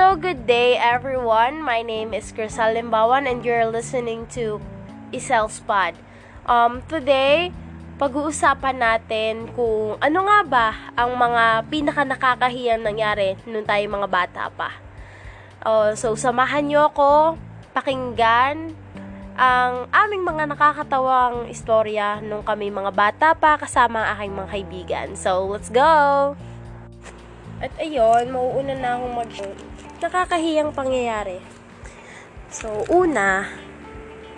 So, good day everyone. My name is Crisal Limbawan and you're listening to Isel's Pod. Um, today, pag-uusapan natin kung ano nga ba ang mga pinaka nakakahiyang nangyari nung tayo mga bata pa. Oh, so, samahan nyo ako pakinggan ang aming mga nakakatawang istorya nung kami mga bata pa kasama ang aking mga kaibigan. So, let's go! At ayun, mauuna na akong mag nakakahiyang pangyayari. So, una,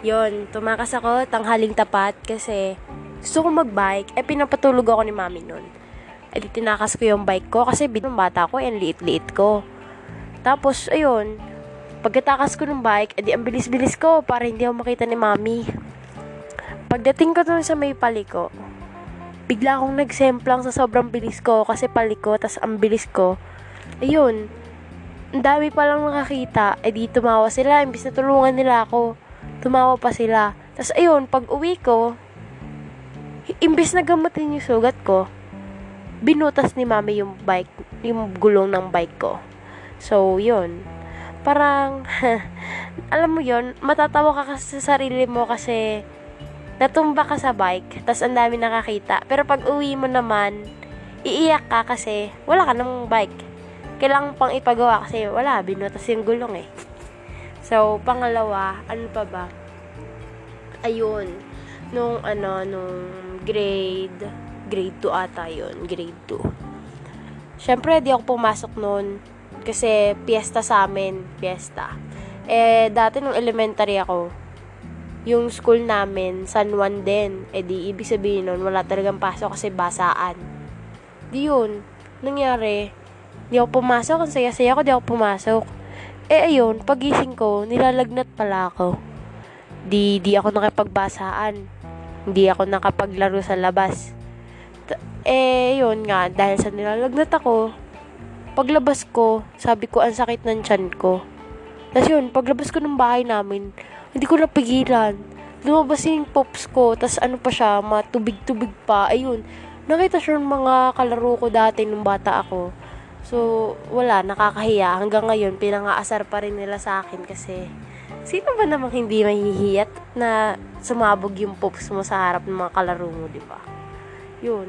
yon tumakas ako tanghaling tapat kasi gusto ko mag-bike. Eh, pinapatulog ako ni mami nun. Eh, di tinakas ko yung bike ko kasi binong bata ko, yan liit-liit ko. Tapos, ayun, pagkatakas ko ng bike, edi ang bilis-bilis ko para hindi ako makita ni mami. Pagdating ko dun sa may paliko, bigla akong nagsemplang sa sobrang bilis ko kasi paliko, tas ang bilis ko. Ayun, ang dami palang nakakita, edi tumawa sila, imbis na tulungan nila ako. Tumawa pa sila. Tas ayun, pag uwi ko, imbis na gamutin yung sugat ko, binutas ni mami yung bike, yung gulong ng bike ko. So, yun parang, alam mo yon matatawa ka kasi sa sarili mo kasi natumba ka sa bike, tas ang dami nakakita. Pero pag uwi mo naman, iiyak ka kasi wala ka ng bike. Kailangan pang ipagawa kasi wala, binutas yung gulong eh. So, pangalawa, ano pa ba? Ayun, nung ano, nung grade, grade 2 ata yun, grade 2. Siyempre, di ako pumasok noon kasi piyesta sa amin, piyesta. Eh, dati nung elementary ako, yung school namin, San Juan din. Eh di, ibig sabihin nun, wala talagang pasok kasi basaan. Di yun, nangyari, di ako pumasok, ang saya-saya ko, di ako pumasok. Eh ayun, pagising ko, nilalagnat pala ako. Di, di ako nakipagbasaan. Hindi ako nakapaglaro sa labas. Eh, yun nga, dahil sa nilalagnat ako, paglabas ko, sabi ko, ang sakit ng tiyan ko. Tapos yun, paglabas ko ng bahay namin, hindi ko napigilan. Lumabas yung pops ko, tapos ano pa siya, matubig-tubig pa. Ayun, nakita siya ng mga kalaro ko dati nung bata ako. So, wala, nakakahiya. Hanggang ngayon, pinangaasar pa rin nila sa akin kasi sino ba namang hindi mahihiyat na sumabog yung pops mo sa harap ng mga kalaro mo, di ba? Yun.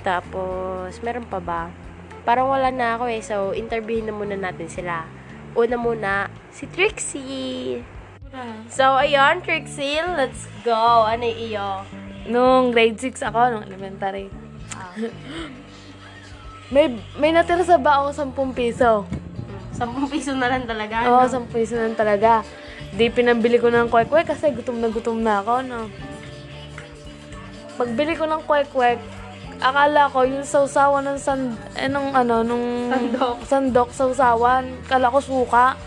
Tapos, meron pa ba? Parang wala na ako eh, so interviewin na muna natin sila. Una muna, si Trixie. So, ayun, Trixie, let's go. Ano iyo? Nung grade 6 ako, nung elementary. may, may natira sa baong 10 piso. 10 piso na lang talaga. Oo, no? 10 piso lang talaga. Di pinambili ko ng kwek-kwek kasi gutom na gutom na ako, no. Pagbili ko ng kwek-kwek, akala ko yung sausawan ng sand, eh, nung ano, nung Sandok. sandok sausawan, kala ko suka.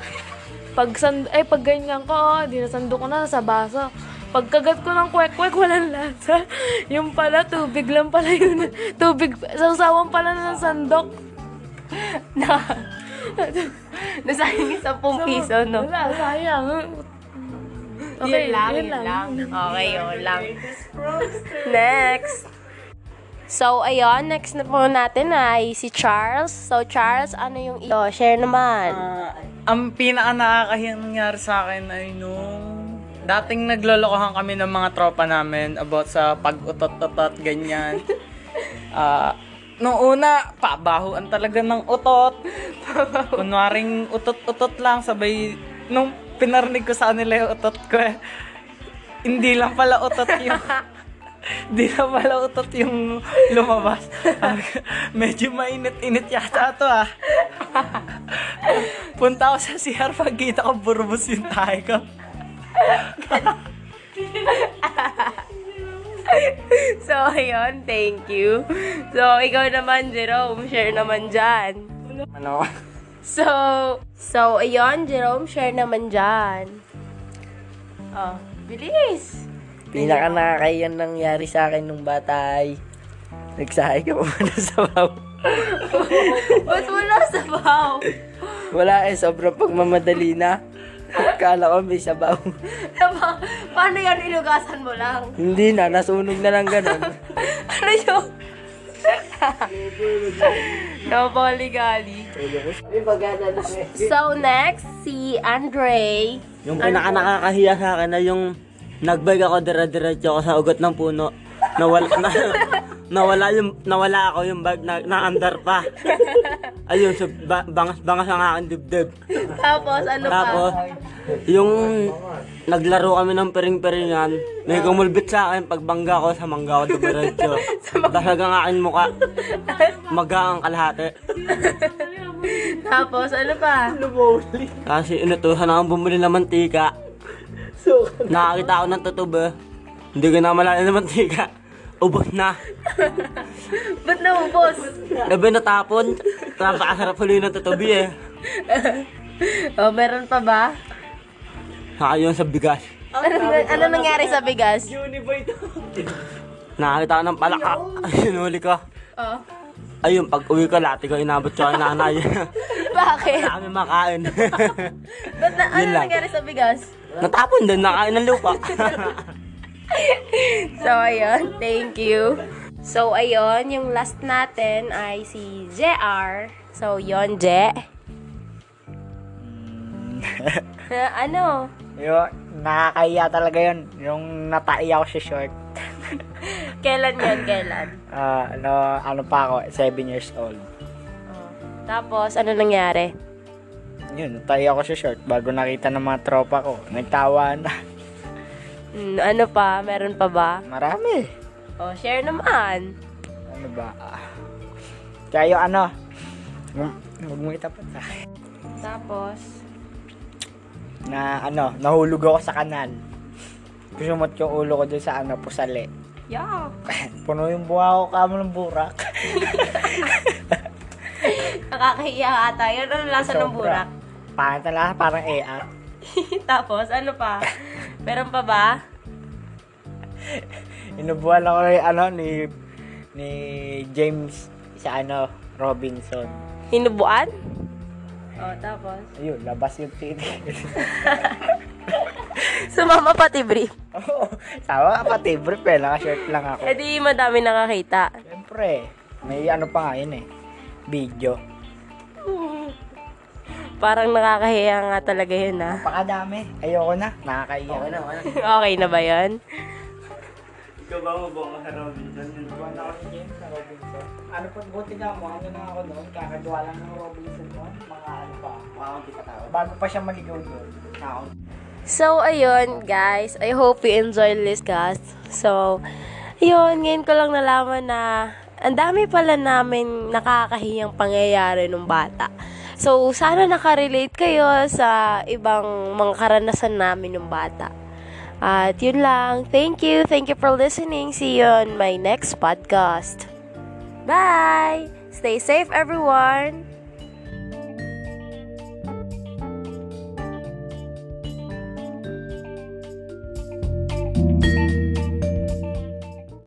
Pag sand, ay pag ganyan ko, oh, di nasandok ko na sa baso. Pagkagat ko ng kwek-kwek, walang lasa. Yung pala, tubig lang pala yun. Tubig, sausawan pala ng sandok. na, nasayang yung 10 piso, no? Wala, sayang. yun lang, yun, lang. Okay, yun lang. Next. So, ayun, next na po natin ay si Charles. So, Charles, ano yung iyo? Share naman. Ah, ang pinaka nakakahiyang nangyari sa akin ay nung dating naglolokohan kami ng mga tropa namin about sa pag-utot-utot, ganyan. Ah, nung una, pabahuan talaga ng utot. Kunwaring utot-utot lang, sabay, nung pinarinig ko sa kanila yung utot ko, eh, hindi lang pala utot yung, hindi lang pala utot yung lumabas. Medyo mainit-init yata to ah. Punta ako sa CR pagkita ko burbos yung tayo ko. So, ayun, thank you. So, ikaw naman, Jerome, share naman dyan. Ano? So, so, ayun, Jerome, share naman dyan. Oh, bilis. Pinaka nakakayan nangyari sa akin nung bata ay nagsahay ka pa na sa baw. Ba't wala sa baw? Wala eh, sobrang pagmamadali na. Kala ko may sabaw. Paano yan ilugasan mo lang? Hindi na, nasunog na lang ganun. ano yung... Napakaligali. So, next, si Andre. Yung pinaka nakakahiya sa akin na yung nagbag ako dire-diretso ako sa ugat ng puno. Nawala, na, nawala yung nawala ako yung bag na, na-under pa. Ayun, so ba, bangas-bangas ang aking dibdib. Tapos, ano pa? Tapos, yung naglaro kami ng pering-peringan, may kumulbit sa akin pagbangga ko sa mangga ko diretso. Dasag ang aking muka. Maga ang kalahati. Tapos, ano pa? Kasi inutusan akong bumili ng mantika. Nakakita ako ng tutubo. Hindi ko na malala ng mantika. Ubos na. Ba't naubos? Ebe natapon. Napakasarap huli ng tutubi eh. oh, meron pa ba? Saka yun sa bigas. Ano, ano nangyari sa bigas? Nakakita ko ng palaka. Sinuli ko. Oh. Ayun, pag uwi ko, lati ko inabot ko kay nanay. Bakit? Kami makain. Ba't na, ano lang. nangyari sa bigas? Natapon din, nakain ng lupa. So, ayun. Thank you. So, ayun. Yung last natin ay si JR. So, yon Je. ano? Yung nakakahiya talaga yun. Yung natai ako sa short. Kailan yun? Kailan? Ah, ano, ano pa ako, 7 years old. Oh. Tapos, ano nangyari? Yun, natai ako sa short bago nakita ng mga tropa ko. Nagtawa na. Mm, ano pa? Meron pa ba? Marami. Oh, share naman. Ano ba? Kaya yung ano, huwag mo itapat sa akin. Tapos, Na ano, nahulog ako sa kanal. Sumot yung ulo ko dun sa ano, pusali. yeah. Puno yung buha ko kamo ng burak. Nakakahiya ata. Yun, ano lasa ng Sobra. burak? Pangit na lang, parang AR. Tapos, ano pa? Meron pa ba? Inubuhan ako ni, ano, ni, ni James sa ano, Robinson. Hinubuan? Oh, tapos? Ayun, labas yung titi. Sumama pati brief. Oo, tawa ka pati, brief eh, naka-shirt lang ako. Eh di madami nakakita. Siyempre, may ano pa nga yun eh, video. Parang nakakahiya nga talaga yun ah. Pakadami, ayoko na, nakakaiyak. Okay na, okay na ba yun? Ikaw ba mo ba sa Robinson? Buwan ako ni James sa Robinson. Ano pa, buti nga mo, ano na ako noon, kakagawa lang ng Robinson noon, mga ano pa, mga hindi pa tao. Bago pa siya maligaw doon, ako. So, ayun, guys. I hope you enjoy this, guys. So, ayun, ngayon ko lang nalaman na ang dami pala namin nakakahiyang pangyayari nung bata. So, sana nakarelate kayo sa ibang mga karanasan namin nung bata. At yun lang. Thank you. Thank you for listening. See you on my next podcast. Bye! Stay safe, everyone!